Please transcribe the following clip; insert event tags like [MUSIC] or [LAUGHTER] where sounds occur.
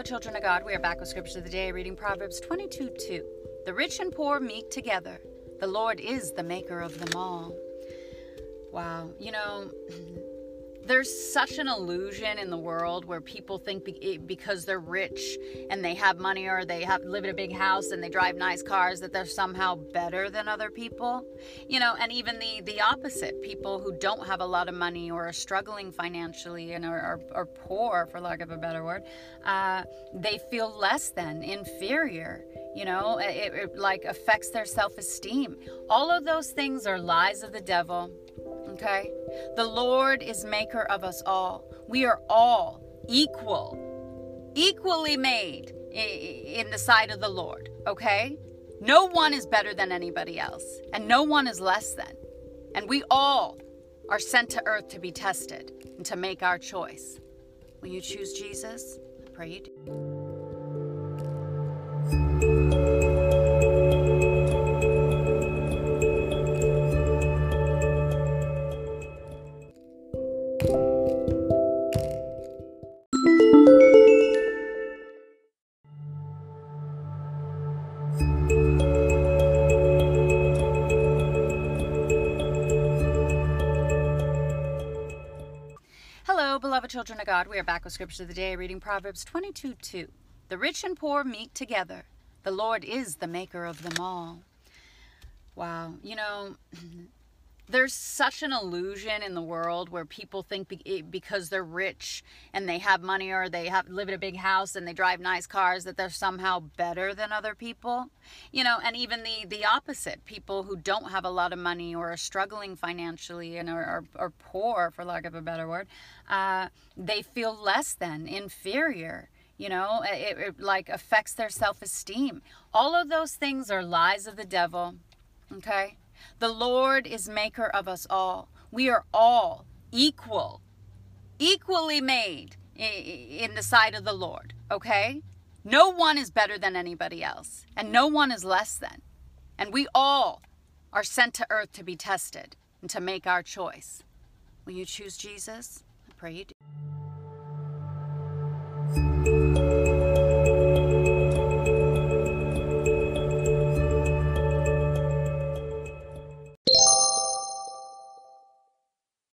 Beloved children of God. We are back with scripture of the day, reading Proverbs 22 2. The rich and poor meet together. The Lord is the maker of them all. Wow. You know, there's such an illusion in the world where people think be- because they're rich and they have money or they have live in a big house and they drive nice cars that they're somehow better than other people. You know and even the the opposite people who don't have a lot of money or are struggling financially and are, are, are poor for lack of a better word uh, they feel less than inferior you know? It, it like affects their self-esteem. All of those things are lies of the devil Okay? The Lord is maker of us all. We are all equal, equally made in the sight of the Lord. Okay? No one is better than anybody else, and no one is less than. And we all are sent to earth to be tested and to make our choice. Will you choose Jesus? I pray you do. Hello, beloved children of God. We are back with scripture of the day, reading Proverbs 22 2. The rich and poor meet together. The Lord is the maker of them all. Wow. You know, [CLEARS THROAT] there's such an illusion in the world where people think because they're rich and they have money or they have live in a big house and they drive nice cars that they're somehow better than other people. You know and even the the opposite people who don't have a lot of money or are struggling financially and are, are, are poor for lack of a better word uh, they feel less than inferior you know? It, it like affects their self-esteem. All of those things are lies of the devil okay the Lord is maker of us all. We are all equal, equally made in the sight of the Lord, okay? No one is better than anybody else, and no one is less than. And we all are sent to earth to be tested and to make our choice. Will you choose Jesus? I pray you do.